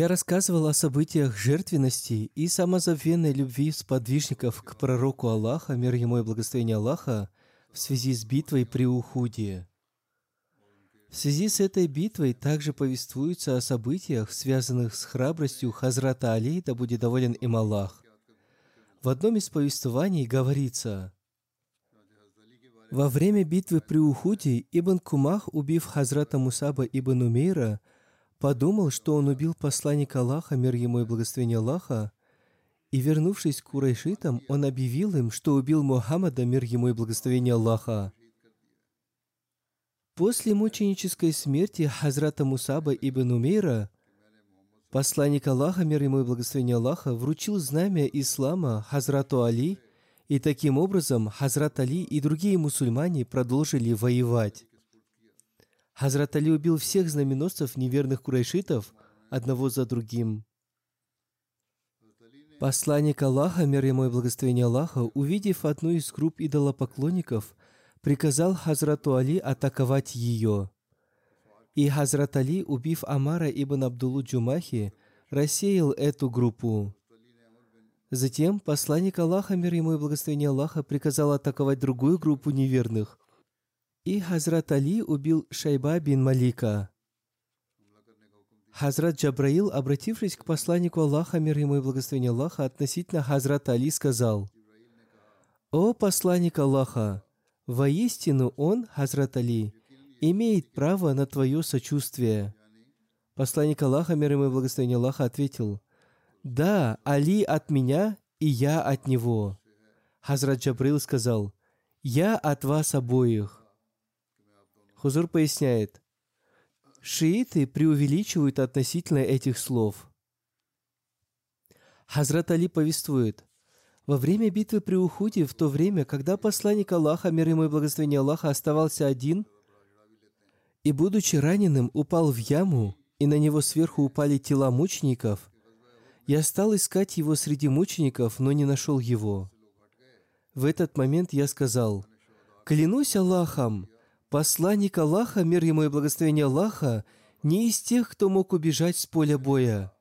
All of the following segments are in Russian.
Я рассказывал о событиях жертвенности и самозабвенной любви сподвижников к пророку Аллаха, мир ему и благословение Аллаха, в связи с битвой при Ухуде. В связи с этой битвой также повествуется о событиях, связанных с храбростью Хазрата Али, да будет доволен им Аллах. В одном из повествований говорится, во время битвы при Ухуде Ибн Кумах, убив Хазрата Мусаба ибн Умейра, подумал, что он убил посланника Аллаха, мир ему и благословение Аллаха, и, вернувшись к курайшитам, он объявил им, что убил Мухаммада, мир ему и благословение Аллаха. После мученической смерти Хазрата Мусаба ибн Умейра, посланник Аллаха, мир ему и благословение Аллаха, вручил знамя ислама Хазрату Али, и таким образом Хазрат Али и другие мусульмане продолжили воевать. Хазрат Али убил всех знаменосцев неверных курайшитов одного за другим. Посланник Аллаха, мир ему и благословение Аллаха, увидев одну из групп идолопоклонников, приказал Хазрату Али атаковать ее. И Хазрат Али, убив Амара ибн Абдулу Джумахи, рассеял эту группу. Затем посланник Аллаха, мир ему и благословение Аллаха, приказал атаковать другую группу неверных. И Хазрат Али убил Шайба бин Малика. Хазрат Джабраил, обратившись к посланнику Аллаха, мир ему и благословение Аллаха, относительно Хазрата Али сказал, «О посланник Аллаха, воистину он, Хазрат Али, имеет право на твое сочувствие». Посланник Аллаха, мир ему и благословение Аллаха, ответил, «Да, Али от меня, и я от него». Хазрат Джабраил сказал, «Я от вас обоих». Хузур поясняет, Шииты преувеличивают относительно этих слов. Хазрат Али повествует, во время битвы при Ухуде, в то время, когда посланник Аллаха, мир ему и благословение Аллаха, оставался один, и, будучи раненым, упал в яму, и на него сверху упали тела мучеников, я стал искать его среди мучеников, но не нашел его. В этот момент я сказал, «Клянусь Аллахом, Посланник Аллаха, мир ему и благословение Аллаха, не из тех, кто мог убежать с поля боя.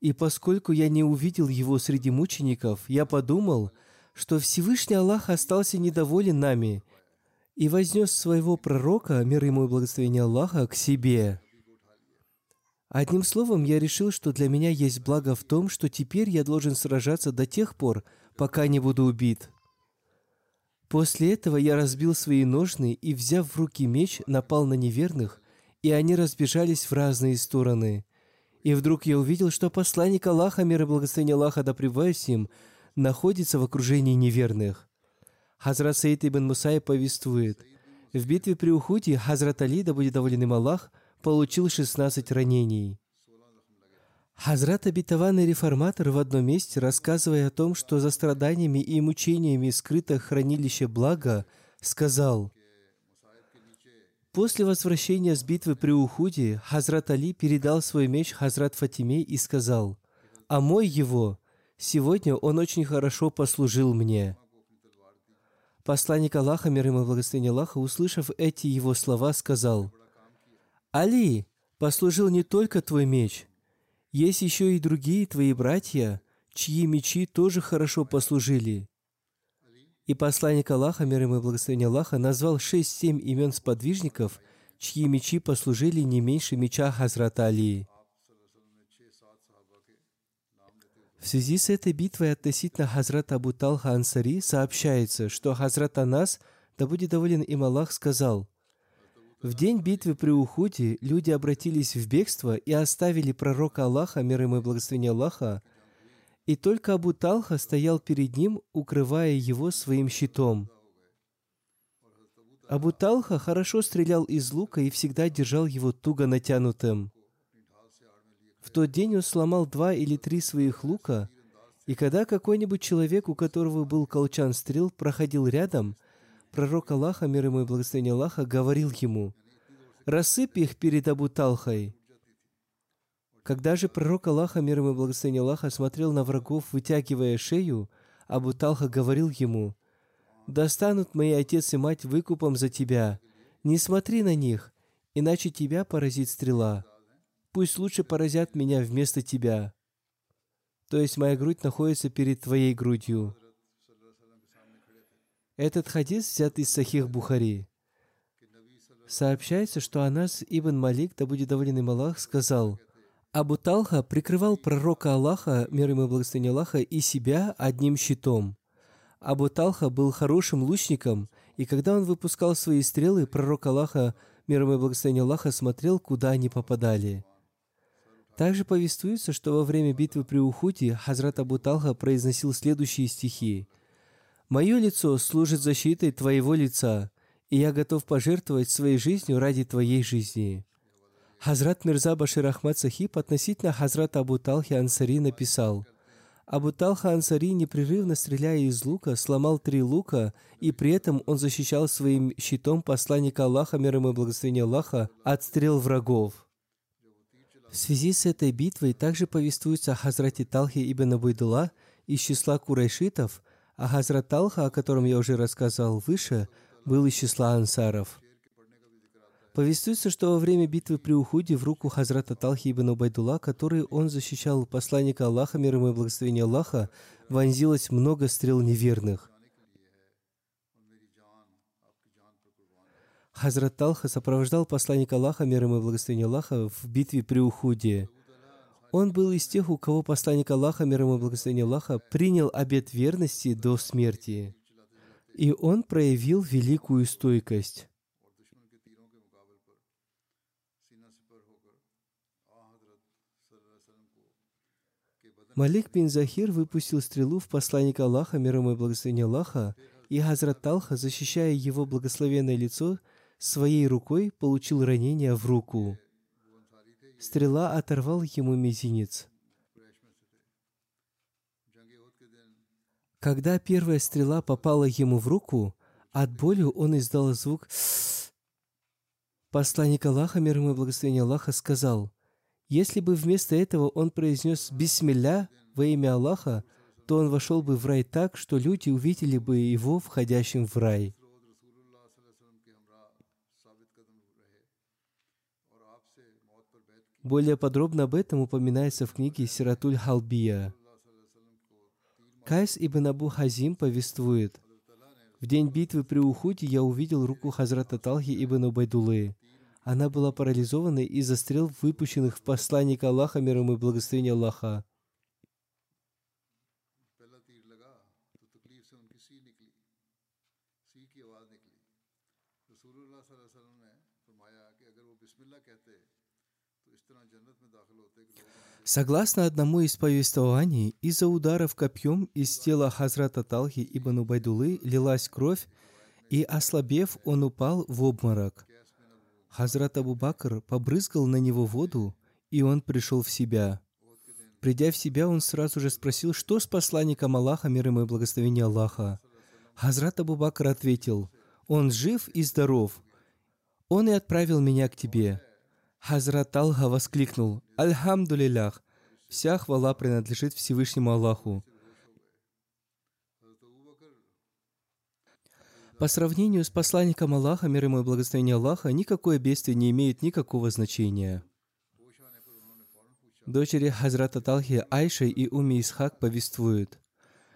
И поскольку я не увидел его среди мучеников, я подумал, что Всевышний Аллах остался недоволен нами и вознес своего пророка, мир ему и благословение Аллаха, к себе. Одним словом, я решил, что для меня есть благо в том, что теперь я должен сражаться до тех пор, пока не буду убит. После этого я разбил свои ножны и, взяв в руки меч, напал на неверных, и они разбежались в разные стороны. И вдруг я увидел, что посланник Аллаха, мир и благословение Аллаха, да им, находится в окружении неверных. Хазрат Саид ибн Мусай повествует, в битве при Ухуде Хазрат Али, да будет доволен им Аллах, получил 16 ранений. Хазрат обетованный реформатор в одном месте, рассказывая о том, что за страданиями и мучениями скрыто хранилище блага, сказал, После возвращения с битвы при Ухуде Хазрат Али передал свой меч Хазрат Фатиме и сказал, «А мой его, сегодня он очень хорошо послужил мне». Посланник Аллаха, мир ему и благословение Аллаха, услышав эти его слова, сказал, Али, послужил не только твой меч. Есть еще и другие твои братья, чьи мечи тоже хорошо послужили. И посланник Аллаха, мир ему и благословение Аллаха, назвал шесть-семь имен сподвижников, чьи мечи послужили не меньше меча Хазрата Али. В связи с этой битвой относительно Хазрата Абу Талха Ансари сообщается, что Хазрат Анас, да будет доволен им Аллах, сказал, «В день битвы при Ухуде люди обратились в бегство и оставили пророка Аллаха, мир ему и благословение Аллаха, и только Абу Талха стоял перед ним, укрывая его своим щитом. Абу Талха хорошо стрелял из лука и всегда держал его туго натянутым. В тот день он сломал два или три своих лука, и когда какой-нибудь человек, у которого был колчан стрел, проходил рядом, пророк Аллаха, мир ему и благословение Аллаха, говорил ему, «Рассыпь их перед Абу Талхой». Когда же пророк Аллаха, мир ему и благословение Аллаха, смотрел на врагов, вытягивая шею, Абу Талха говорил ему, «Достанут мои отец и мать выкупом за тебя. Не смотри на них, иначе тебя поразит стрела. Пусть лучше поразят меня вместо тебя». То есть моя грудь находится перед твоей грудью. Этот хадис взят из Сахих Бухари. Сообщается, что Анас ибн Малик, да будет доволен им Аллах, сказал – Абу Талха прикрывал пророка Аллаха, мир ему и благословение Аллаха, и себя одним щитом. Абу Талха был хорошим лучником, и когда он выпускал свои стрелы, пророк Аллаха, мир ему и благословение Аллаха, смотрел, куда они попадали. Также повествуется, что во время битвы при Ухуте Хазрат Абу Талха произносил следующие стихи. «Мое лицо служит защитой твоего лица, и я готов пожертвовать своей жизнью ради твоей жизни». Хазрат Мирза Башир Ахмад Сахиб относительно Хазрата Абу Талхи Ансари написал, Абу Талха Ансари, непрерывно стреляя из лука, сломал три лука, и при этом он защищал своим щитом посланника Аллаха, мир ему и благословение Аллаха, от стрел врагов. В связи с этой битвой также повествуется о Хазрате Талхе ибн Абайдулла из числа курайшитов, а Хазрат Талха, о котором я уже рассказал выше, был из числа ансаров – Повествуется, что во время битвы при Ухуде в руку Хазрата Талхи ибн Убайдулла, который он защищал посланника Аллаха, мир ему и благословение Аллаха, вонзилось много стрел неверных. Хазрат Талха сопровождал посланника Аллаха, мир ему и благословение Аллаха, в битве при Ухуде. Он был из тех, у кого посланник Аллаха, мир ему и благословение Аллаха, принял обет верности до смерти. И он проявил великую стойкость. Малик бин Захир выпустил стрелу в посланника Аллаха, мир ему и благословение Аллаха, и Хазрат Талха, защищая его благословенное лицо, своей рукой получил ранение в руку. Стрела оторвал ему мизинец. Когда первая стрела попала ему в руку, от боли он издал звук Посланник Аллаха, мир ему и благословение Аллаха, сказал – если бы вместо этого он произнес «Бисмилля» во имя Аллаха, то он вошел бы в рай так, что люди увидели бы его входящим в рай. Более подробно об этом упоминается в книге Сиратуль Халбия. Кайс ибн Абу Хазим повествует, «В день битвы при Ухуде я увидел руку Хазрата Талхи ибн Убайдулы. Она была парализована из-за стрел, выпущенных в посланника Аллаха, мир ему и благословение Аллаха. Согласно одному из повествований, из-за ударов копьем из тела Хазрата Талхи ибн Убайдулы лилась кровь, и, ослабев, он упал в обморок. Хазрат Абу Бакр побрызгал на него воду, и он пришел в себя. Придя в себя, он сразу же спросил, что с посланником Аллаха, мир ему и благословение Аллаха. Хазрат Абу Бакр ответил, «Он жив и здоров. Он и отправил меня к тебе». Хазрат Алха воскликнул, «Альхамдулилях! Вся хвала принадлежит Всевышнему Аллаху». По сравнению с посланником Аллаха, мир ему и благословение Аллаха, никакое бедствие не имеет никакого значения. Дочери Хазрата Талхи Айша и Уми Исхак повествуют.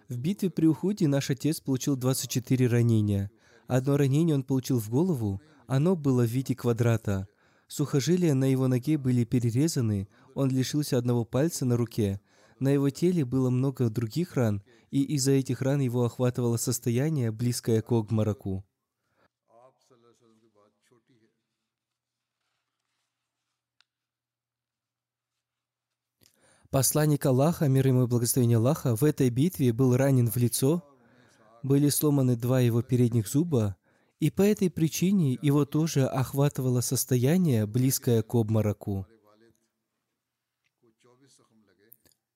В битве при Ухуде наш отец получил 24 ранения. Одно ранение он получил в голову, оно было в виде квадрата. Сухожилия на его ноге были перерезаны, он лишился одного пальца на руке. На его теле было много других ран, и из-за этих ран его охватывало состояние, близкое к обмороку. Посланник Аллаха, мир ему и благословение Аллаха, в этой битве был ранен в лицо, были сломаны два его передних зуба, и по этой причине его тоже охватывало состояние, близкое к обмороку.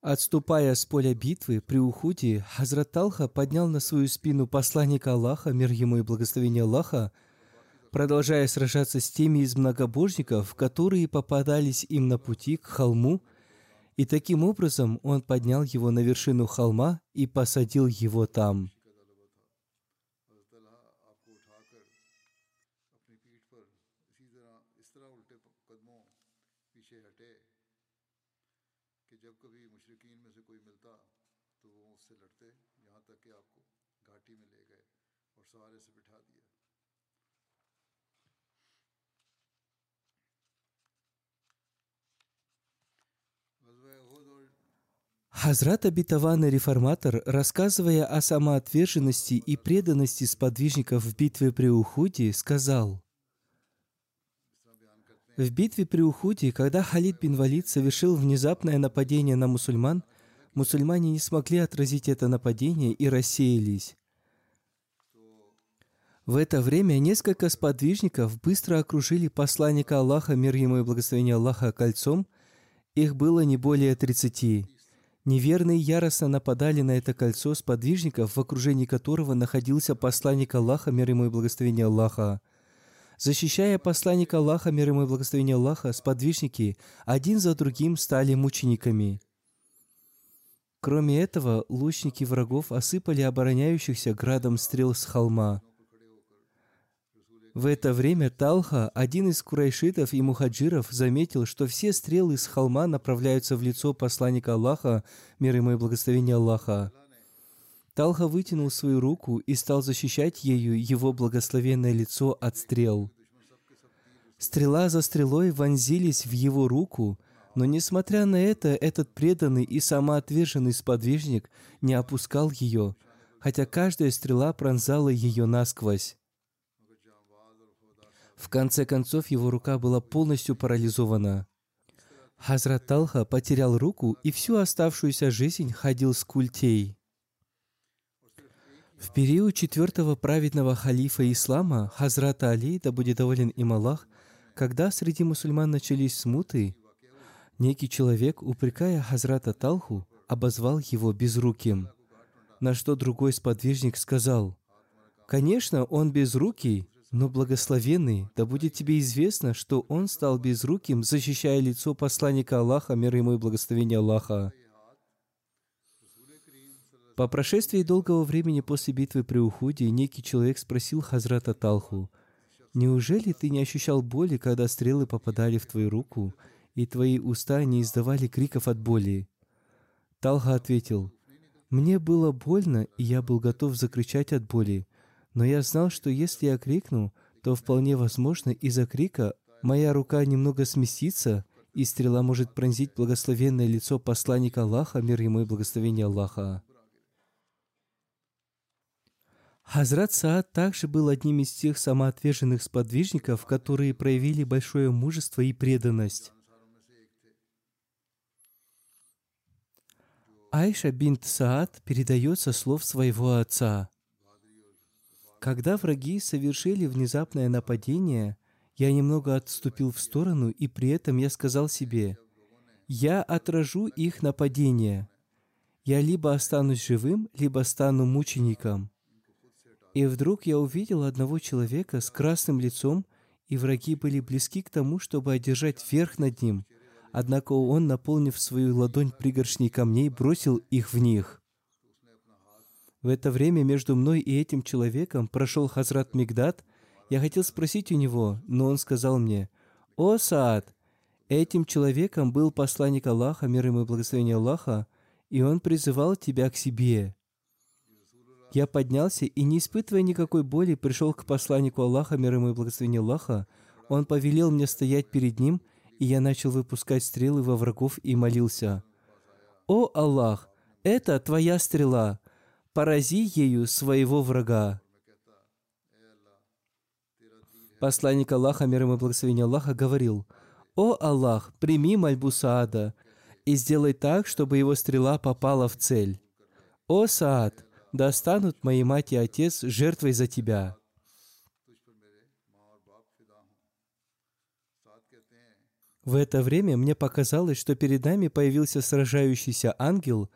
Отступая с поля битвы при уходе, Хазрат Талха поднял на свою спину посланника Аллаха, мир ему и благословение Аллаха, продолжая сражаться с теми из многобожников, которые попадались им на пути к холму, и таким образом он поднял его на вершину холма и посадил его там. Хазрат обетованный реформатор, рассказывая о самоотверженности и преданности сподвижников в битве при Ухуде, сказал, в битве при Ухуде, когда Халид бин Валид совершил внезапное нападение на мусульман, мусульмане не смогли отразить это нападение и рассеялись. В это время несколько сподвижников быстро окружили посланника Аллаха, мир ему и благословение Аллаха, кольцом. Их было не более тридцати. Неверные яростно нападали на это кольцо сподвижников, в окружении которого находился посланник Аллаха, мир ему и благословение Аллаха. Защищая посланника Аллаха, мир ему и благословение Аллаха, сподвижники один за другим стали мучениками. Кроме этого, лучники врагов осыпали обороняющихся градом стрел с холма – в это время Талха, один из курайшитов и мухаджиров, заметил, что все стрелы с холма направляются в лицо посланника Аллаха, мир ему и благословение Аллаха. Талха вытянул свою руку и стал защищать ею его благословенное лицо от стрел. Стрела за стрелой вонзились в его руку, но, несмотря на это, этот преданный и самоотверженный сподвижник не опускал ее, хотя каждая стрела пронзала ее насквозь. В конце концов, его рука была полностью парализована. Хазрат Талха потерял руку и всю оставшуюся жизнь ходил с культей. В период четвертого праведного халифа ислама, Хазрата Али, да будет доволен им Аллах, когда среди мусульман начались смуты, некий человек, упрекая Хазрата Талху, обозвал его безруким. На что другой сподвижник сказал, «Конечно, он безрукий, но благословенный, да будет тебе известно, что он стал безруким, защищая лицо посланника Аллаха, мир ему и благословение Аллаха. По прошествии долгого времени после битвы при Ухуде некий человек спросил Хазрата Талху, «Неужели ты не ощущал боли, когда стрелы попадали в твою руку, и твои уста не издавали криков от боли?» Талха ответил, «Мне было больно, и я был готов закричать от боли, но я знал, что если я крикну, то вполне возможно из-за крика моя рука немного сместится, и стрела может пронзить благословенное лицо посланника Аллаха, мир ему и благословение Аллаха. Хазрат Саад также был одним из тех самоотверженных сподвижников, которые проявили большое мужество и преданность. Айша бинт Саад передается слов своего отца – когда враги совершили внезапное нападение, я немного отступил в сторону, и при этом я сказал себе, «Я отражу их нападение. Я либо останусь живым, либо стану мучеником». И вдруг я увидел одного человека с красным лицом, и враги были близки к тому, чтобы одержать верх над ним. Однако он, наполнив свою ладонь пригоршней камней, бросил их в них. В это время между мной и этим человеком прошел Хазрат Мигдат. Я хотел спросить у него, но он сказал мне, «О, Саад, этим человеком был посланник Аллаха, мир ему и благословение Аллаха, и он призывал тебя к себе». Я поднялся и, не испытывая никакой боли, пришел к посланнику Аллаха, мир ему и благословение Аллаха. Он повелел мне стоять перед ним, и я начал выпускать стрелы во врагов и молился. «О Аллах, это твоя стрела! Порази ею своего врага!» Посланник Аллаха, мир ему и благословение Аллаха, говорил, «О Аллах, прими мольбу Саада и сделай так, чтобы его стрела попала в цель. О Саад, да станут мои мать и отец жертвой за тебя». В это время мне показалось, что перед нами появился сражающийся ангел,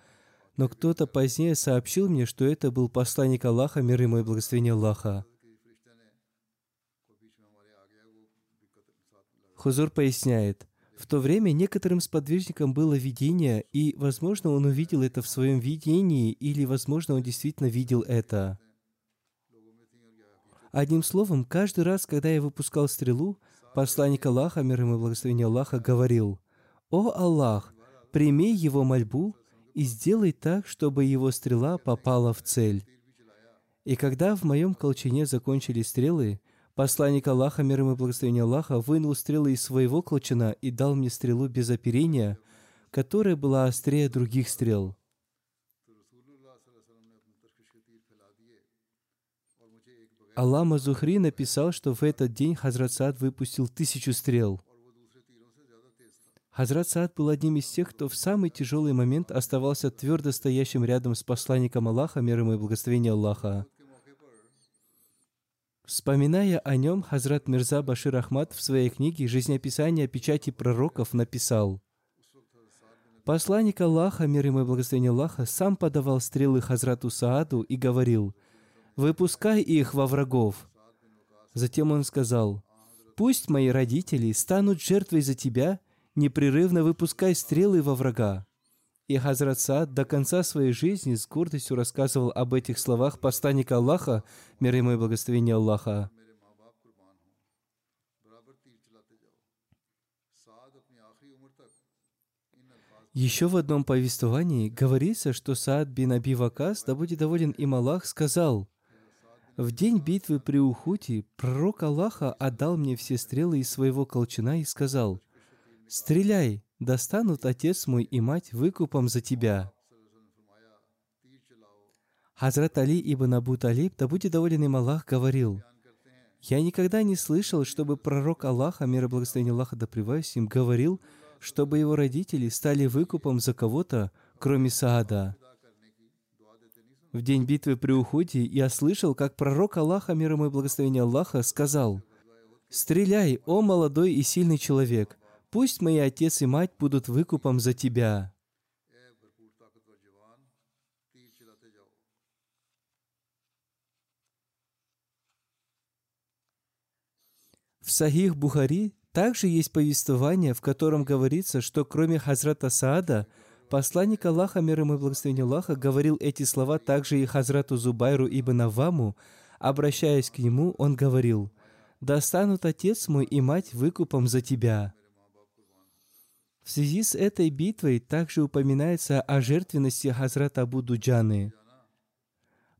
но кто-то позднее сообщил мне, что это был посланник Аллаха, мир ему и благословение Аллаха. Хузур поясняет, в то время некоторым сподвижникам было видение, и, возможно, он увидел это в своем видении, или, возможно, он действительно видел это. Одним словом, каждый раз, когда я выпускал стрелу, посланник Аллаха, мир ему и благословение Аллаха, говорил, «О Аллах, прими его мольбу и сделай так, чтобы его стрела попала в цель». И когда в моем колчане закончились стрелы, посланник Аллаха, мир ему и благословение Аллаха, вынул стрелы из своего колчана и дал мне стрелу без оперения, которая была острее других стрел. Аллама Зухри написал, что в этот день Хазрат Саад выпустил тысячу стрел. Хазрат Саад был одним из тех, кто в самый тяжелый момент оставался твердо стоящим рядом с посланником Аллаха, мир ему и благословение Аллаха. Вспоминая о нем, Хазрат Мирза Башир Ахмад в своей книге «Жизнеописание печати пророков» написал, Посланник Аллаха, мир ему и благословение Аллаха, сам подавал стрелы Хазрату Сааду и говорил – выпускай их во врагов». Затем он сказал, «Пусть мои родители станут жертвой за тебя, непрерывно выпускай стрелы во врага». И Хазрат Саад до конца своей жизни с гордостью рассказывал об этих словах посланника Аллаха, мир ему и благословение Аллаха. Еще в одном повествовании говорится, что Саад бин Аби Вакас, да будет доволен им Аллах, сказал – в день битвы при Ухуте пророк Аллаха отдал мне все стрелы из своего колчана и сказал, «Стреляй, достанут отец мой и мать выкупом за тебя». Хазрат Али ибн Абу Талиб, да будет доволен им Аллах, говорил, «Я никогда не слышал, чтобы пророк Аллаха, мир и благословение Аллаха да им, говорил, чтобы его родители стали выкупом за кого-то, кроме Саада. В день битвы при Ухуде я слышал, как пророк Аллаха, мир и благословение Аллаха, сказал, «Стреляй, о молодой и сильный человек, пусть мои отец и мать будут выкупом за тебя». В Сахих Бухари также есть повествование, в котором говорится, что кроме Хазрата Саада – Посланник Аллаха, мир ему и благословение Аллаха, говорил эти слова также и Хазрату Зубайру ибн Аваму. Обращаясь к нему, он говорил, «Да станут отец мой и мать выкупом за тебя». В связи с этой битвой также упоминается о жертвенности Хазрата Абу Дуджаны.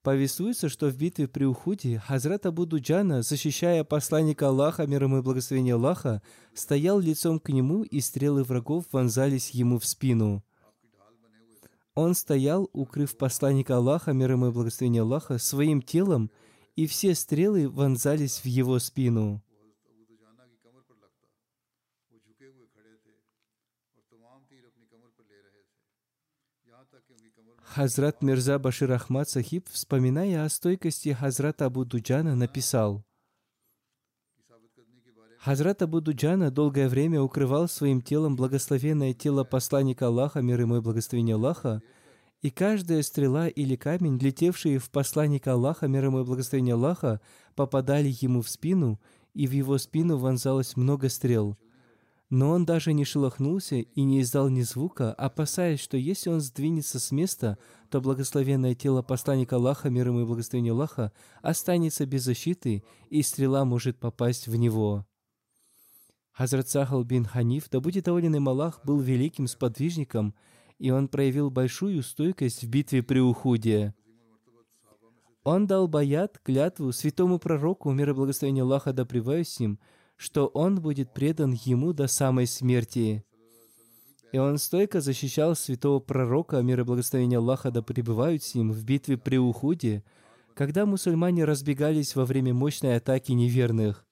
Повествуется, что в битве при Ухуде Хазрат Абу Дуджана, защищая посланника Аллаха, мир ему и благословение Аллаха, стоял лицом к нему, и стрелы врагов вонзались ему в спину – он стоял, укрыв посланника Аллаха, мир ему и благословение Аллаха, своим телом, и все стрелы вонзались в его спину. Хазрат Мирза Башир Ахмад Сахиб, вспоминая о стойкости Хазрата Абу Дуджана, написал, Хазрат Абу Дуджана долгое время укрывал своим телом благословенное тело посланника Аллаха, мир ему и благословение Аллаха, и каждая стрела или камень, летевшие в посланника Аллаха, мир ему и благословение Аллаха, попадали ему в спину, и в его спину вонзалось много стрел. Но он даже не шелохнулся и не издал ни звука, опасаясь, что если он сдвинется с места, то благословенное тело посланника Аллаха, мир ему и благословение Аллаха, останется без защиты, и стрела может попасть в него. Хазрат Сахал бин Ханиф, да будет доволен им Аллах, был великим сподвижником, и он проявил большую стойкость в битве при Ухуде. Он дал баят, клятву святому пророку, мир и благословение Аллаха да с ним, что он будет предан ему до самой смерти. И он стойко защищал святого пророка, мир и благословение Аллаха да пребывают с ним, в битве при Ухуде, когда мусульмане разбегались во время мощной атаки неверных.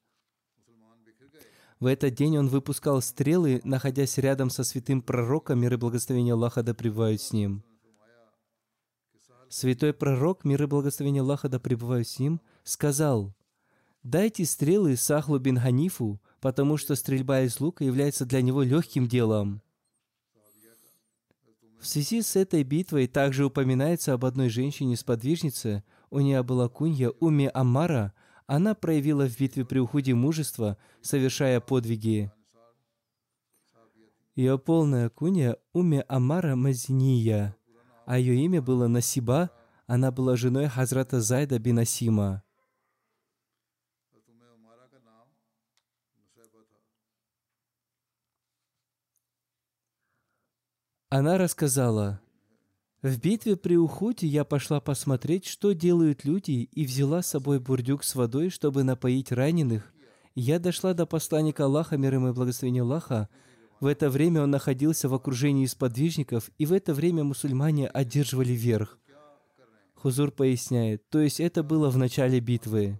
В этот день он выпускал стрелы, находясь рядом со святым пророком, мир и благословение Аллаха да пребывают с ним. Святой пророк, мир и благословение Аллаха да пребывают с ним, сказал, «Дайте стрелы Сахлу бин Ханифу, потому что стрельба из лука является для него легким делом». В связи с этой битвой также упоминается об одной женщине-сподвижнице, у нее была кунья Уми Аммара, она проявила в битве при уходе мужества, совершая подвиги. Ее полная кунья Уми Амара Мазиния, а ее имя было Насиба, она была женой Хазрата Зайда бин Асима. Она рассказала, в битве при Ухуте я пошла посмотреть, что делают люди, и взяла с собой бурдюк с водой, чтобы напоить раненых. Я дошла до посланника Аллаха, мир ему и благословения Аллаха. В это время он находился в окружении сподвижников, и в это время мусульмане одерживали верх. Хузур поясняет, то есть это было в начале битвы.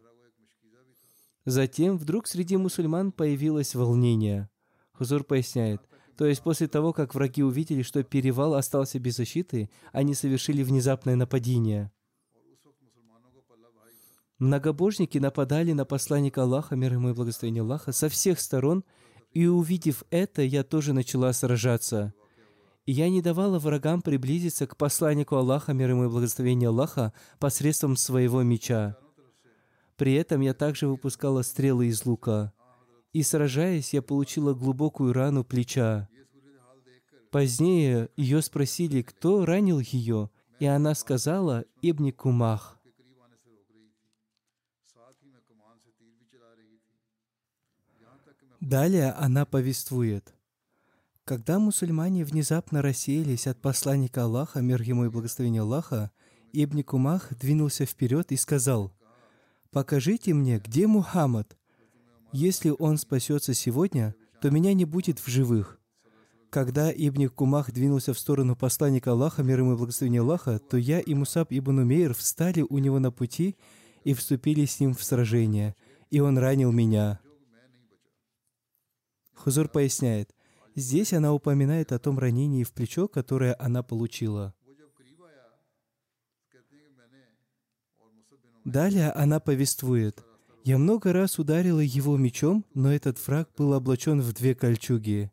Затем вдруг среди мусульман появилось волнение. Хузур поясняет, то есть после того, как враги увидели, что перевал остался без защиты, они совершили внезапное нападение. Многобожники нападали на посланника Аллаха, мир ему и благословение Аллаха, со всех сторон, и увидев это, я тоже начала сражаться. И я не давала врагам приблизиться к посланнику Аллаха, мир ему и благословение Аллаха, посредством своего меча. При этом я также выпускала стрелы из лука и, сражаясь, я получила глубокую рану плеча. Позднее ее спросили, кто ранил ее, и она сказала «Ибни Кумах». Далее она повествует. Когда мусульмане внезапно рассеялись от посланника Аллаха, мир ему и благословение Аллаха, Ибн Кумах двинулся вперед и сказал, «Покажите мне, где Мухаммад?» Если он спасется сегодня, то меня не будет в живых. Когда Ибн Кумах двинулся в сторону посланника Аллаха, мир ему и благословение Аллаха, то я и Мусаб ибн Умейр встали у него на пути и вступили с ним в сражение, и он ранил меня. Хузур поясняет, здесь она упоминает о том ранении в плечо, которое она получила. Далее она повествует – я много раз ударила его мечом, но этот враг был облачен в две кольчуги.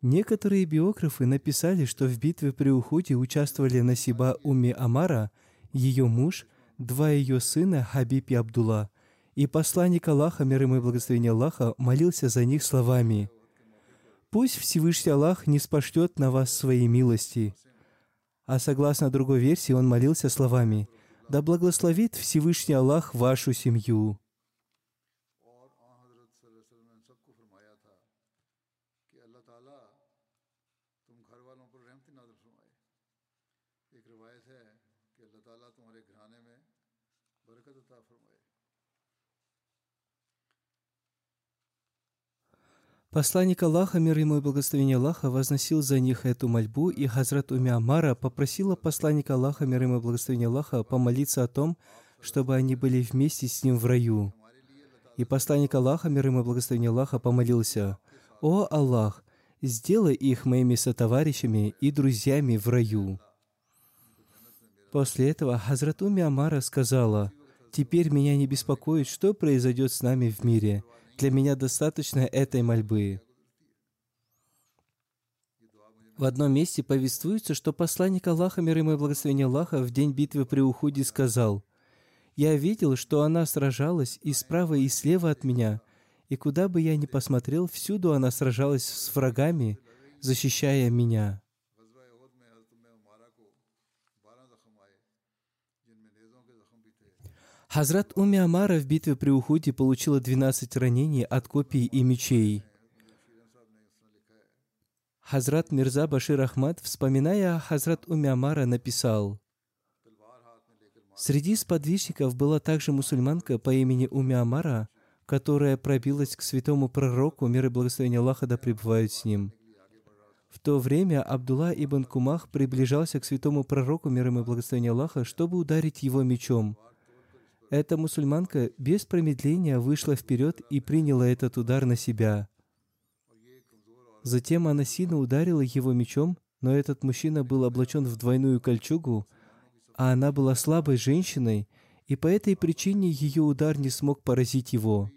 Некоторые биографы написали, что в битве при уходе участвовали Насиба Уми Амара, ее муж, два ее сына Хабиб и Абдулла, и посланник Аллаха, мир ему и благословение Аллаха, молился за них словами «Пусть Всевышний Аллах не спошлет на вас своей милости». А согласно другой версии, он молился словами – да благословит Всевышний Аллах вашу семью. Посланник Аллаха, мир ему и благословение Аллаха, возносил за них эту мольбу, и Хазрат Уми Амара попросила посланника Аллаха, мир ему и благословение Аллаха, помолиться о том, чтобы они были вместе с ним в раю. И посланник Аллаха, мир ему и благословение Аллаха, помолился, «О Аллах, сделай их моими сотоварищами и друзьями в раю». После этого Хазрат Уми Амара сказала, «Теперь меня не беспокоит, что произойдет с нами в мире. Для меня достаточно этой мольбы. В одном месте повествуется, что посланник Аллаха, мир ему и благословение Аллаха, в день битвы при Ухуде сказал, «Я видел, что она сражалась и справа, и слева от меня, И куда бы я ни посмотрел, всюду она сражалась с врагами, защищая меня. Хазрат Уми Амара в битве при Ухуде получила 12 ранений от копий и мечей. Хазрат Мирза Башир Ахмад, вспоминая о Хазрат Уми Амара, написал, Среди сподвижников была также мусульманка по имени Уми Амара, которая пробилась к святому пророку, мир и благословение Аллаха да пребывают с ним. В то время Абдулла ибн Кумах приближался к святому пророку, мир и благословение Аллаха, чтобы ударить его мечом. Эта мусульманка без промедления вышла вперед и приняла этот удар на себя. Затем она сильно ударила его мечом, но этот мужчина был облачен в двойную кольчугу, а она была слабой женщиной, и по этой причине ее удар не смог поразить его.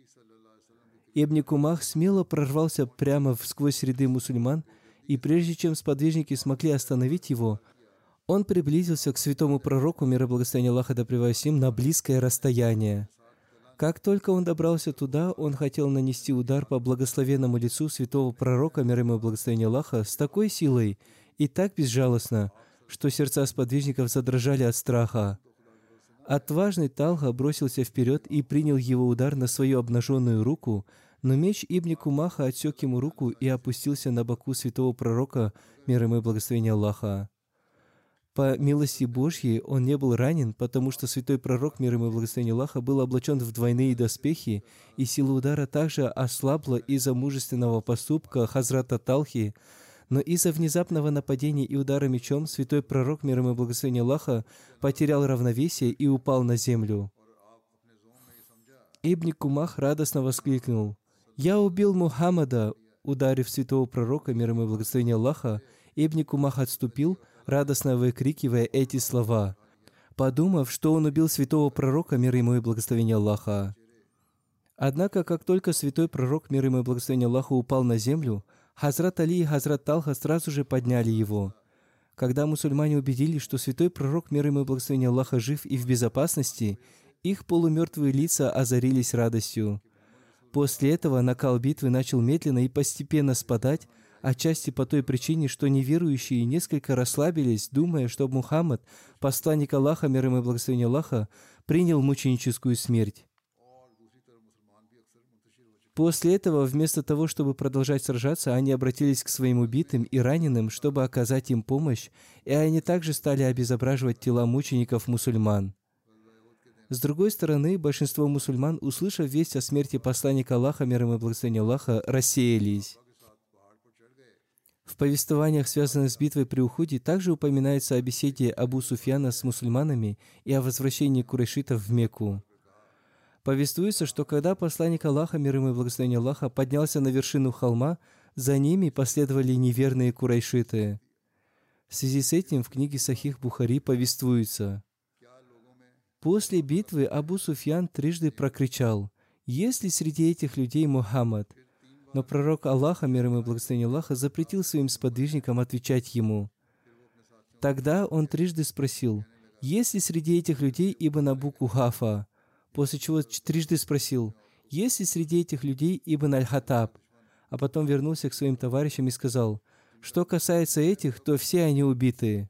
Ибн Кумах смело прорвался прямо сквозь ряды мусульман, и прежде чем сподвижники смогли остановить его, он приблизился к святому пророку, мир и благословение Аллаха да ним, на близкое расстояние. Как только он добрался туда, он хотел нанести удар по благословенному лицу святого пророка, мир ему и благословение Аллаха, с такой силой и так безжалостно, что сердца сподвижников задрожали от страха. Отважный Талха бросился вперед и принял его удар на свою обнаженную руку, но меч Ибн Кумаха отсек ему руку и опустился на боку святого пророка, мир ему и благословение Аллаха. По милости Божьей он не был ранен, потому что святой пророк, мир ему и благословение Аллаха, был облачен в двойные доспехи, и сила удара также ослабла из-за мужественного поступка Хазрата Талхи, но из-за внезапного нападения и удара мечом святой пророк, мир ему и благословение Аллаха, потерял равновесие и упал на землю. Ибн Кумах радостно воскликнул, «Я убил Мухаммада!» Ударив святого пророка, мир ему и благословение Аллаха, Ибн Кумах отступил, радостно выкрикивая эти слова, подумав, что он убил святого пророка, мир ему и благословение Аллаха. Однако, как только святой пророк, мир ему и благословение Аллаха, упал на землю, Хазрат Али и Хазрат Талха сразу же подняли его. Когда мусульмане убедились, что святой пророк, мир ему и благословение Аллаха, жив и в безопасности, их полумертвые лица озарились радостью. После этого накал битвы начал медленно и постепенно спадать, отчасти по той причине, что неверующие несколько расслабились, думая, что Мухаммад, посланник Аллаха, мир ему и благословение Аллаха, принял мученическую смерть. После этого, вместо того, чтобы продолжать сражаться, они обратились к своим убитым и раненым, чтобы оказать им помощь, и они также стали обезображивать тела мучеников мусульман. С другой стороны, большинство мусульман, услышав весть о смерти посланника Аллаха, мир ему и благословение Аллаха, рассеялись. В повествованиях, связанных с битвой при Уходе, также упоминается о беседе Абу Суфьяна с мусульманами и о возвращении курайшитов в Мекку. Повествуется, что когда посланник Аллаха, мир ему и благословение Аллаха, поднялся на вершину холма, за ними последовали неверные курайшиты. В связи с этим в книге Сахих Бухари повествуется. После битвы Абу Суфьян трижды прокричал, «Есть ли среди этих людей Мухаммад?» Но пророк Аллаха, мир ему и благословение Аллаха, запретил своим сподвижникам отвечать ему. Тогда он трижды спросил, «Есть ли среди этих людей Ибн Абу Кухафа?» После чего трижды спросил, «Есть ли среди этих людей Ибн Аль-Хатаб?» А потом вернулся к своим товарищам и сказал, «Что касается этих, то все они убитые».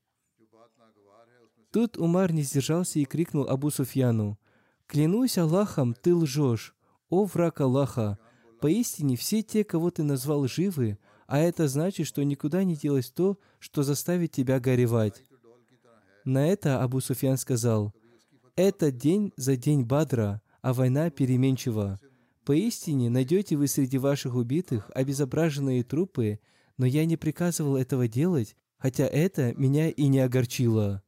Тут Умар не сдержался и крикнул Абу Суфьяну, «Клянусь Аллахом, ты лжешь! О враг Аллаха! Поистине все те, кого ты назвал, живы, а это значит, что никуда не делось то, что заставит тебя горевать». На это Абу Суфьян сказал, «Это день за день Бадра, а война переменчива. Поистине найдете вы среди ваших убитых обезображенные трупы, но я не приказывал этого делать, хотя это меня и не огорчило».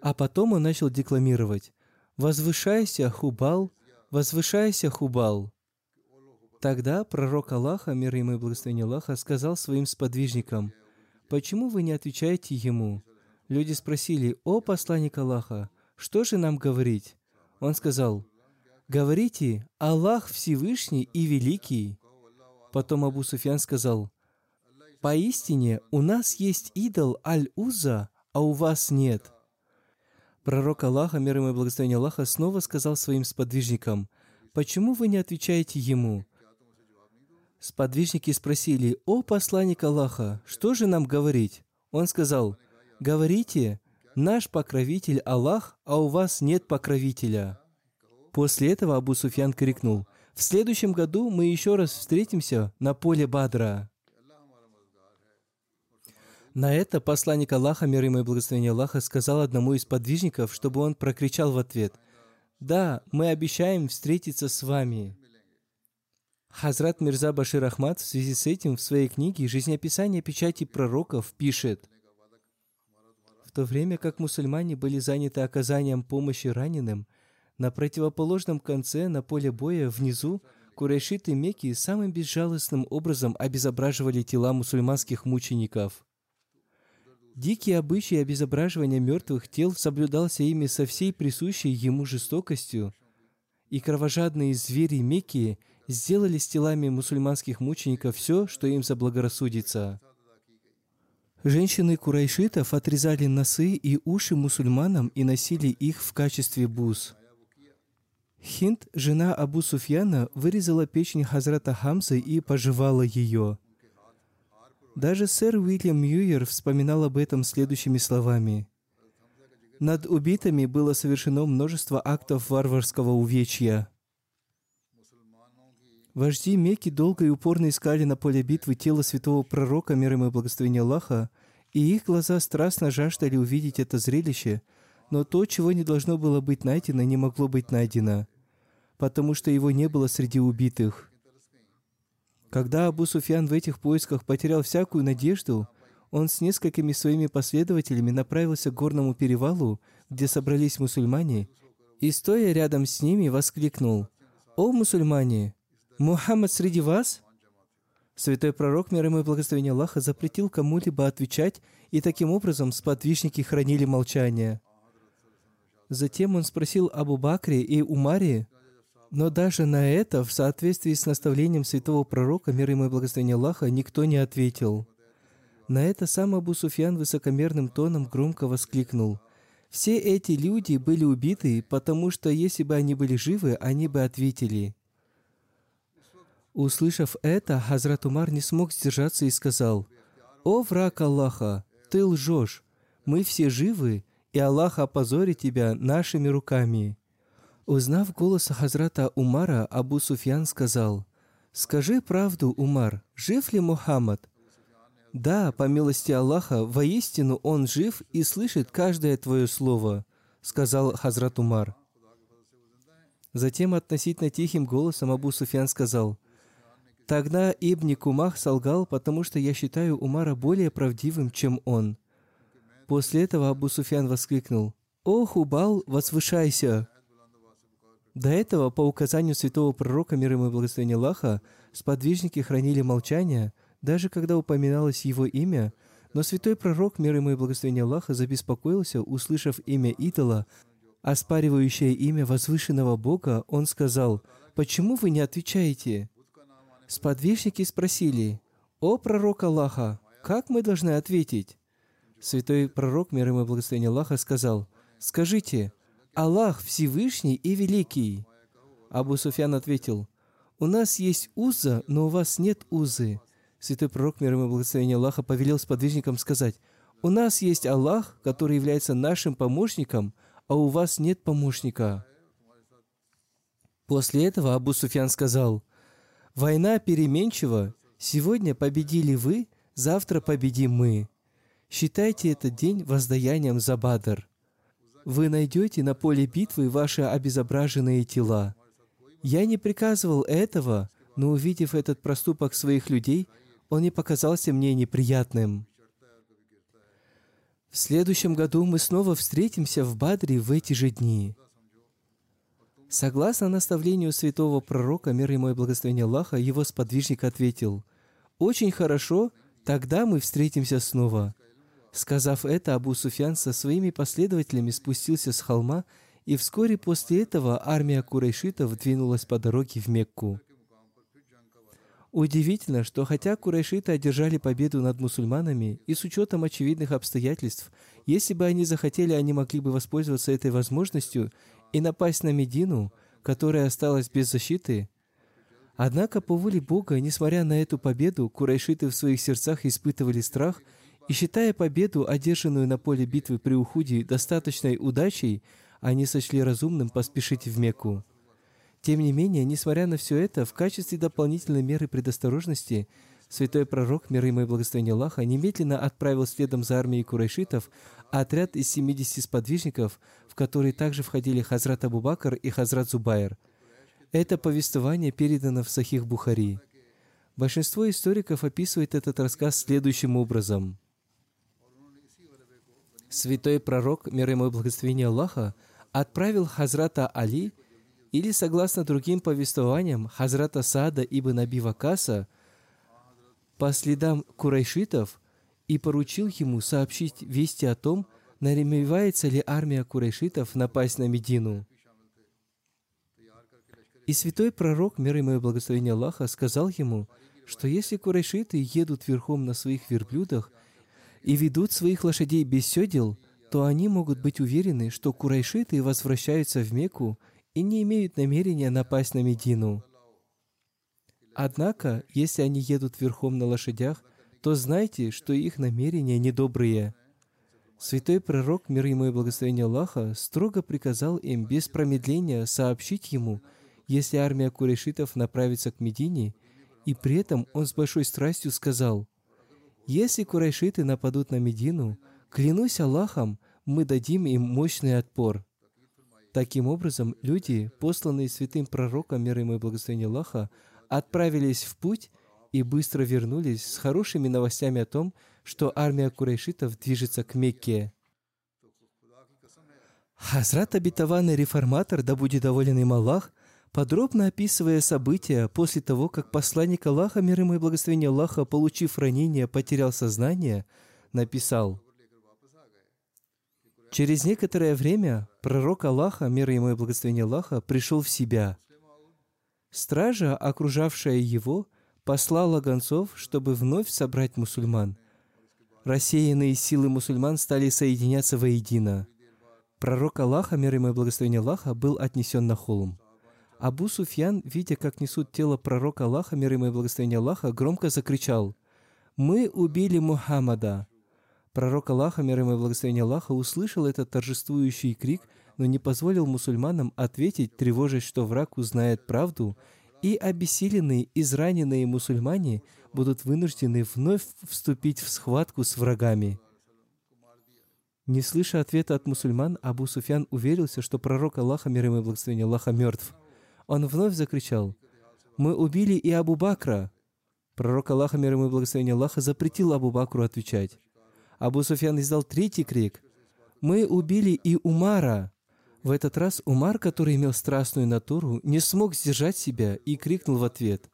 А потом он начал декламировать «Возвышайся, Хубал, возвышайся, Хубал». Тогда пророк Аллаха, мир ему и благословение Аллаха, сказал своим сподвижникам, «Почему вы не отвечаете ему?» Люди спросили, «О посланник Аллаха, что же нам говорить?» Он сказал, «Говорите, Аллах Всевышний и Великий». Потом Абу Суфьян сказал, «Поистине у нас есть идол Аль-Уза, а у вас нет». Пророк Аллаха, мир ему и благословение Аллаха, снова сказал своим сподвижникам, почему вы не отвечаете ему?» Сподвижники спросили, «О посланник Аллаха, что же нам говорить?» Он сказал, «Говорите, наш покровитель Аллах, а у вас нет покровителя». После этого Абу Суфьян крикнул, «В следующем году мы еще раз встретимся на поле Бадра». На это посланник Аллаха, мир ему и благословение Аллаха, сказал одному из подвижников, чтобы он прокричал в ответ, «Да, мы обещаем встретиться с вами». Хазрат Мирза Башир Ахмад в связи с этим в своей книге «Жизнеописание печати пророков» пишет, в то время как мусульмане были заняты оказанием помощи раненым, на противоположном конце, на поле боя, внизу, курайшиты Мекки самым безжалостным образом обезображивали тела мусульманских мучеников. Дикий обычай обезображивания мертвых тел соблюдался ими со всей присущей ему жестокостью, и кровожадные звери Мекки сделали с телами мусульманских мучеников все, что им заблагорассудится. Женщины курайшитов отрезали носы и уши мусульманам и носили их в качестве бус. Хинд, жена Абу Суфьяна, вырезала печень Хазрата Хамзы и пожевала ее – даже сэр Уильям Мьюер вспоминал об этом следующими словами. Над убитыми было совершено множество актов варварского увечья. Вожди Мекки долго и упорно искали на поле битвы тело святого пророка, мир и благословения Аллаха, и их глаза страстно жаждали увидеть это зрелище, но то, чего не должно было быть найдено, не могло быть найдено, потому что его не было среди убитых – когда Абу Суфьян в этих поисках потерял всякую надежду, он с несколькими своими последователями направился к горному перевалу, где собрались мусульмане, и, стоя рядом с ними, воскликнул, «О, мусульмане! Мухаммад среди вас?» Святой пророк, мир ему и благословение Аллаха, запретил кому-либо отвечать, и таким образом сподвижники хранили молчание. Затем он спросил Абу Бакре и Умаре, но даже на это, в соответствии с наставлением святого пророка, мир ему и благословение Аллаха, никто не ответил. На это сам Абу Суфьян высокомерным тоном громко воскликнул. Все эти люди были убиты, потому что если бы они были живы, они бы ответили. Услышав это, Хазрат Умар не смог сдержаться и сказал, «О враг Аллаха, ты лжешь, мы все живы, и Аллах опозорит тебя нашими руками». Узнав голос Хазрата Умара, Абу Суфьян сказал, «Скажи правду, Умар, жив ли Мухаммад?» «Да, по милости Аллаха, воистину он жив и слышит каждое твое слово», сказал Хазрат Умар. Затем относительно тихим голосом Абу Суфьян сказал, «Тогда Ибн Кумах солгал, потому что я считаю Умара более правдивым, чем он». После этого Абу Суфьян воскликнул, «О, Хубал, возвышайся!» До этого, по указанию святого пророка, мир ему и благословения Аллаха, сподвижники хранили молчание, даже когда упоминалось его имя, но святой пророк, мир ему и благословения Аллаха, забеспокоился, услышав имя идола, оспаривающее имя возвышенного Бога, он сказал, «Почему вы не отвечаете?» Сподвижники спросили, «О пророк Аллаха, как мы должны ответить?» Святой пророк, мир ему и благословения Аллаха, сказал, «Скажите, Аллах Всевышний и Великий. Абу Суфьян ответил, у нас есть уза, но у вас нет узы. Святой пророк, мир ему благословения Аллаха, повелел сподвижникам сказать, у нас есть Аллах, который является нашим помощником, а у вас нет помощника. После этого Абу Суфьян сказал, «Война переменчива. Сегодня победили вы, завтра победим мы. Считайте этот день воздаянием за Бадр вы найдете на поле битвы ваши обезображенные тела. Я не приказывал этого, но увидев этот проступок своих людей, он не показался мне неприятным. В следующем году мы снова встретимся в Бадре в эти же дни. Согласно наставлению святого пророка, мир ему и благословение Аллаха, его сподвижник ответил, «Очень хорошо, тогда мы встретимся снова». Сказав это, Абу Суфьян со своими последователями спустился с холма, и вскоре после этого армия курайшитов двинулась по дороге в Мекку. Удивительно, что хотя курайшиты одержали победу над мусульманами, и с учетом очевидных обстоятельств, если бы они захотели, они могли бы воспользоваться этой возможностью и напасть на Медину, которая осталась без защиты. Однако по воле Бога, несмотря на эту победу, курайшиты в своих сердцах испытывали страх и, считая победу, одержанную на поле битвы при Ухуде, достаточной удачей, они сочли разумным поспешить в Мекку. Тем не менее, несмотря на все это, в качестве дополнительной меры предосторожности, святой пророк, мир ему и благословение Аллаха, немедленно отправил следом за армией курайшитов отряд из 70 сподвижников, в который также входили Хазрат Абу Бакр и Хазрат Зубайр – это повествование передано в Сахих Бухари. Большинство историков описывает этот рассказ следующим образом. Святой пророк, мир ему и благословение Аллаха, отправил Хазрата Али, или, согласно другим повествованиям, Хазрата Сада ибн Аби Вакаса, по следам курайшитов и поручил ему сообщить вести о том, намеревается ли армия курайшитов напасть на Медину – и святой пророк, мир ему и благословение Аллаха, сказал ему, что если курайшиты едут верхом на своих верблюдах и ведут своих лошадей без седел, то они могут быть уверены, что курайшиты возвращаются в Мекку и не имеют намерения напасть на Медину. Однако, если они едут верхом на лошадях, то знайте, что их намерения недобрые. Святой пророк, мир ему и благословение Аллаха, строго приказал им без промедления сообщить ему – если армия курешитов направится к Медине, и при этом он с большой страстью сказал, «Если курайшиты нападут на Медину, клянусь Аллахом, мы дадим им мощный отпор». Таким образом, люди, посланные святым пророком, мир ему и благословение Аллаха, отправились в путь и быстро вернулись с хорошими новостями о том, что армия курайшитов движется к Мекке. Хазрат обетованный реформатор, да будет доволен им Аллах, подробно описывая события после того, как посланник Аллаха, мир ему и благословение Аллаха, получив ранение, потерял сознание, написал, Через некоторое время пророк Аллаха, мир ему и благословение Аллаха, пришел в себя. Стража, окружавшая его, послала гонцов, чтобы вновь собрать мусульман. Рассеянные силы мусульман стали соединяться воедино. Пророк Аллаха, мир ему и благословение Аллаха, был отнесен на холм. Абу Суфьян, видя, как несут тело пророка Аллаха, мир ему и благословение Аллаха, громко закричал, «Мы убили Мухаммада!» Пророк Аллаха, мир ему и благословение Аллаха, услышал этот торжествующий крик, но не позволил мусульманам ответить, тревожась, что враг узнает правду, и обессиленные, израненные мусульмане будут вынуждены вновь вступить в схватку с врагами. Не слыша ответа от мусульман, Абу Суфьян уверился, что пророк Аллаха, мир ему и благословение Аллаха, мертв – он вновь закричал, «Мы убили и Абу Бакра!» Пророк Аллаха, мир ему и благословение Аллаха, запретил Абу Бакру отвечать. Абу Суфьян издал третий крик, «Мы убили и Умара!» В этот раз Умар, который имел страстную натуру, не смог сдержать себя и крикнул в ответ,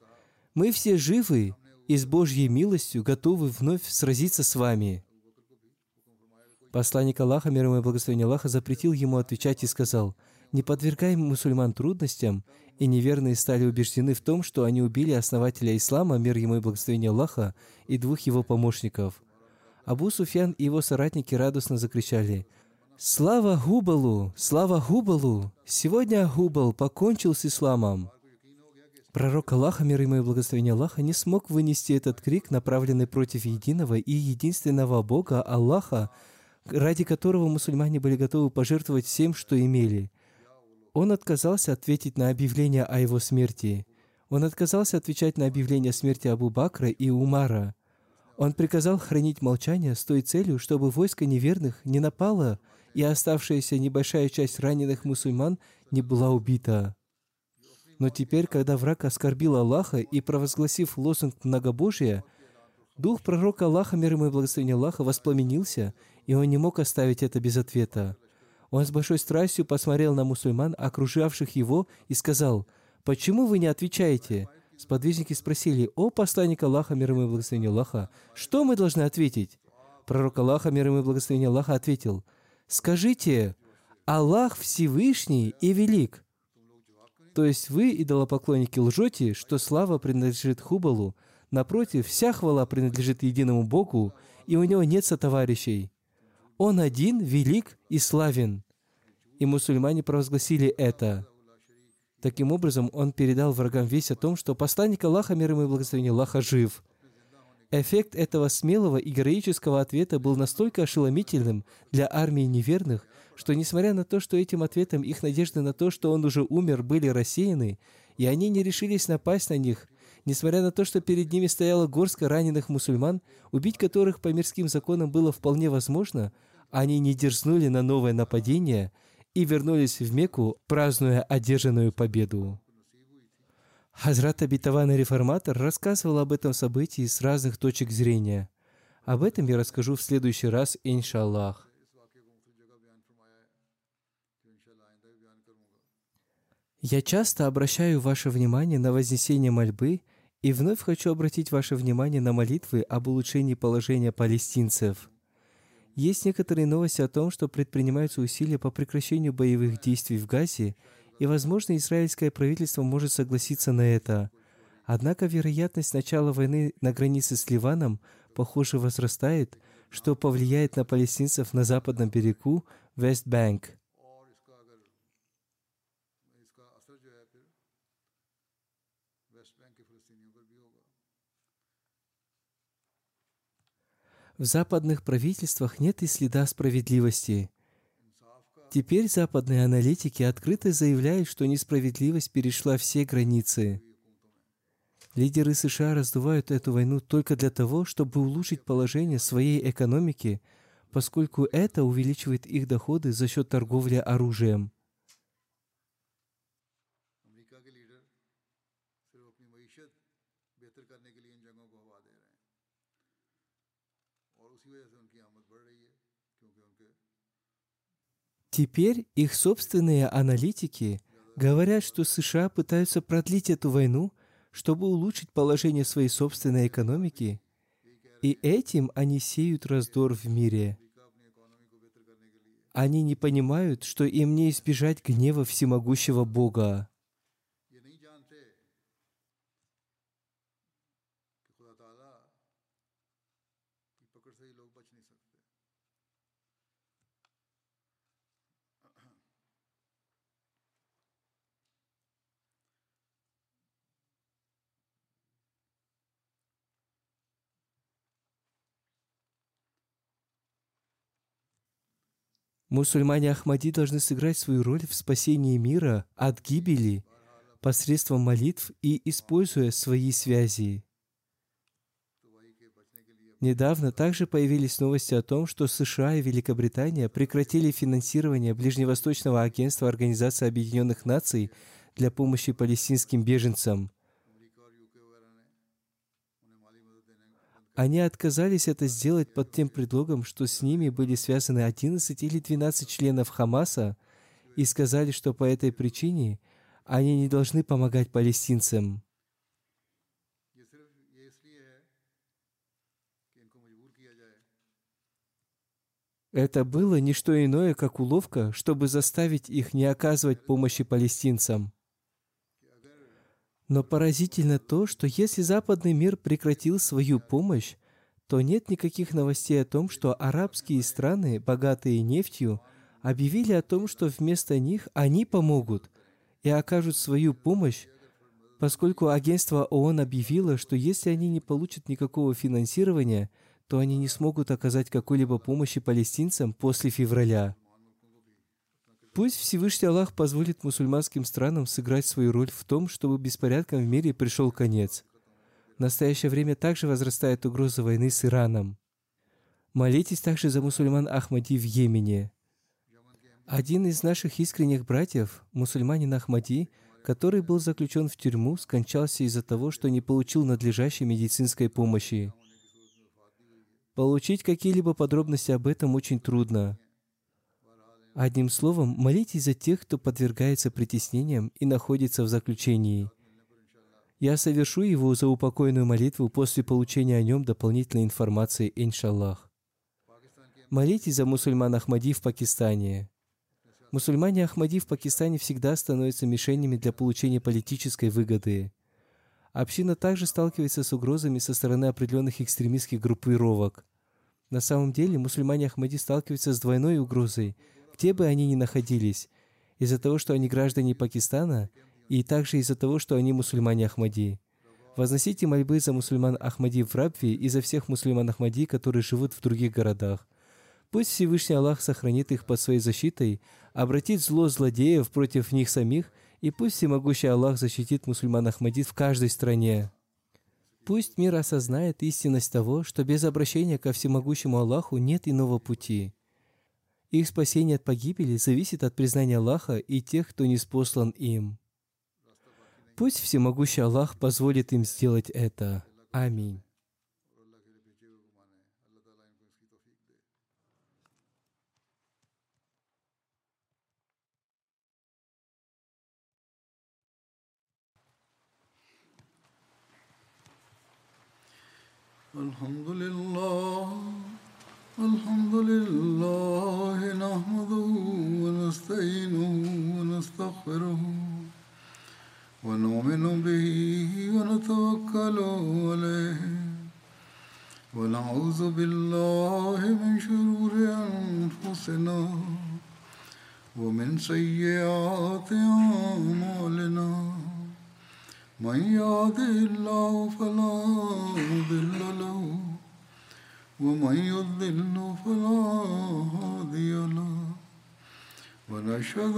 «Мы все живы и с Божьей милостью готовы вновь сразиться с вами». Посланник Аллаха, мир ему и благословение Аллаха, запретил ему отвечать и сказал – не подвергаем мусульман трудностям, и неверные стали убеждены в том, что они убили основателя ислама, мир ему и благословение Аллаха, и двух его помощников. Абу Суфьян и его соратники радостно закричали «Слава Губалу! Слава Губалу! Сегодня Губал покончил с исламом!» Пророк Аллаха, мир ему и благословение Аллаха, не смог вынести этот крик, направленный против единого и единственного Бога, Аллаха, ради которого мусульмане были готовы пожертвовать всем, что имели – он отказался ответить на объявление о его смерти. Он отказался отвечать на объявление смерти Абу Бакра и Умара. Он приказал хранить молчание с той целью, чтобы войско неверных не напало, и оставшаяся небольшая часть раненых мусульман не была убита. Но теперь, когда враг оскорбил Аллаха и провозгласив лозунг многобожия, дух пророка Аллаха, мир ему и благословение Аллаха, воспламенился, и он не мог оставить это без ответа. Он с большой страстью посмотрел на мусульман, окружавших его, и сказал, «Почему вы не отвечаете?» Сподвижники спросили, «О посланник Аллаха, мир ему и благословение Аллаха, что мы должны ответить?» Пророк Аллаха, мир ему и благословение Аллаха, ответил, «Скажите, Аллах Всевышний и Велик». То есть вы, идолопоклонники, лжете, что слава принадлежит Хубалу. Напротив, вся хвала принадлежит единому Богу, и у него нет сотоварищей. Он один велик и славен. И мусульмане провозгласили это. Таким образом, он передал врагам весть о том, что посланник Аллаха, мир ему и благословение Аллаха, жив. Эффект этого смелого и героического ответа был настолько ошеломительным для армии неверных, что, несмотря на то, что этим ответом их надежды на то, что он уже умер, были рассеяны, и они не решились напасть на них, несмотря на то, что перед ними стояла горстка раненых мусульман, убить которых по мирским законам было вполне возможно, они не дерзнули на новое нападение и вернулись в Мекку, празднуя одержанную победу. Хазрат Абитаван реформатор рассказывал об этом событии с разных точек зрения. Об этом я расскажу в следующий раз, иншаллах. Я часто обращаю ваше внимание на вознесение мольбы и вновь хочу обратить ваше внимание на молитвы об улучшении положения палестинцев. Есть некоторые новости о том, что предпринимаются усилия по прекращению боевых действий в Газе, и, возможно, израильское правительство может согласиться на это. Однако вероятность начала войны на границе с Ливаном, похоже, возрастает, что повлияет на палестинцев на западном берегу Вестбанк. В западных правительствах нет и следа справедливости. Теперь западные аналитики открыто заявляют, что несправедливость перешла все границы. Лидеры США раздувают эту войну только для того, чтобы улучшить положение своей экономики, поскольку это увеличивает их доходы за счет торговли оружием. Теперь их собственные аналитики говорят, что США пытаются продлить эту войну, чтобы улучшить положение своей собственной экономики, и этим они сеют раздор в мире. Они не понимают, что им не избежать гнева всемогущего Бога. Мусульмане Ахмади должны сыграть свою роль в спасении мира от гибели посредством молитв и используя свои связи. Недавно также появились новости о том, что США и Великобритания прекратили финансирование Ближневосточного агентства Организации Объединенных Наций для помощи палестинским беженцам – Они отказались это сделать под тем предлогом, что с ними были связаны 11 или 12 членов Хамаса, и сказали, что по этой причине они не должны помогать палестинцам. Это было не что иное, как уловка, чтобы заставить их не оказывать помощи палестинцам. Но поразительно то, что если западный мир прекратил свою помощь, то нет никаких новостей о том, что арабские страны, богатые нефтью, объявили о том, что вместо них они помогут и окажут свою помощь, поскольку агентство ООН объявило, что если они не получат никакого финансирования, то они не смогут оказать какой-либо помощи палестинцам после февраля. Пусть Всевышний Аллах позволит мусульманским странам сыграть свою роль в том, чтобы беспорядкам в мире пришел конец. В настоящее время также возрастает угроза войны с Ираном. Молитесь также за мусульман Ахмади в Йемене. Один из наших искренних братьев, мусульманин Ахмади, который был заключен в тюрьму, скончался из-за того, что не получил надлежащей медицинской помощи. Получить какие-либо подробности об этом очень трудно. Одним словом, молитесь за тех, кто подвергается притеснениям и находится в заключении. Я совершу его за упокойную молитву после получения о нем дополнительной информации, иншаллах. Молитесь за мусульман Ахмади в Пакистане. Мусульмане Ахмади в Пакистане всегда становятся мишенями для получения политической выгоды. Община также сталкивается с угрозами со стороны определенных экстремистских группировок. На самом деле, мусульмане Ахмади сталкиваются с двойной угрозой – где бы они ни находились, из-за того, что они граждане Пакистана и также из-за того, что они мусульмане Ахмади. Возносите мольбы за мусульман Ахмади в Рабве и за всех мусульман Ахмади, которые живут в других городах. Пусть Всевышний Аллах сохранит их под своей защитой, обратит зло злодеев против них самих, и пусть Всемогущий Аллах защитит мусульман Ахмадид в каждой стране. Пусть мир осознает истинность того, что без обращения ко всемогущему Аллаху нет иного пути. Их спасение от погибели зависит от признания Аллаха и тех, кто не спослан им. Пусть всемогущий Аллах позволит им сделать это. Аминь. الحمد لله ونعوذ بالله من شرور أنفسنا ومن سيئات أعمالنا. من يهده الله فلا مضل له ومن يضلل فلا هادي له. ونشهد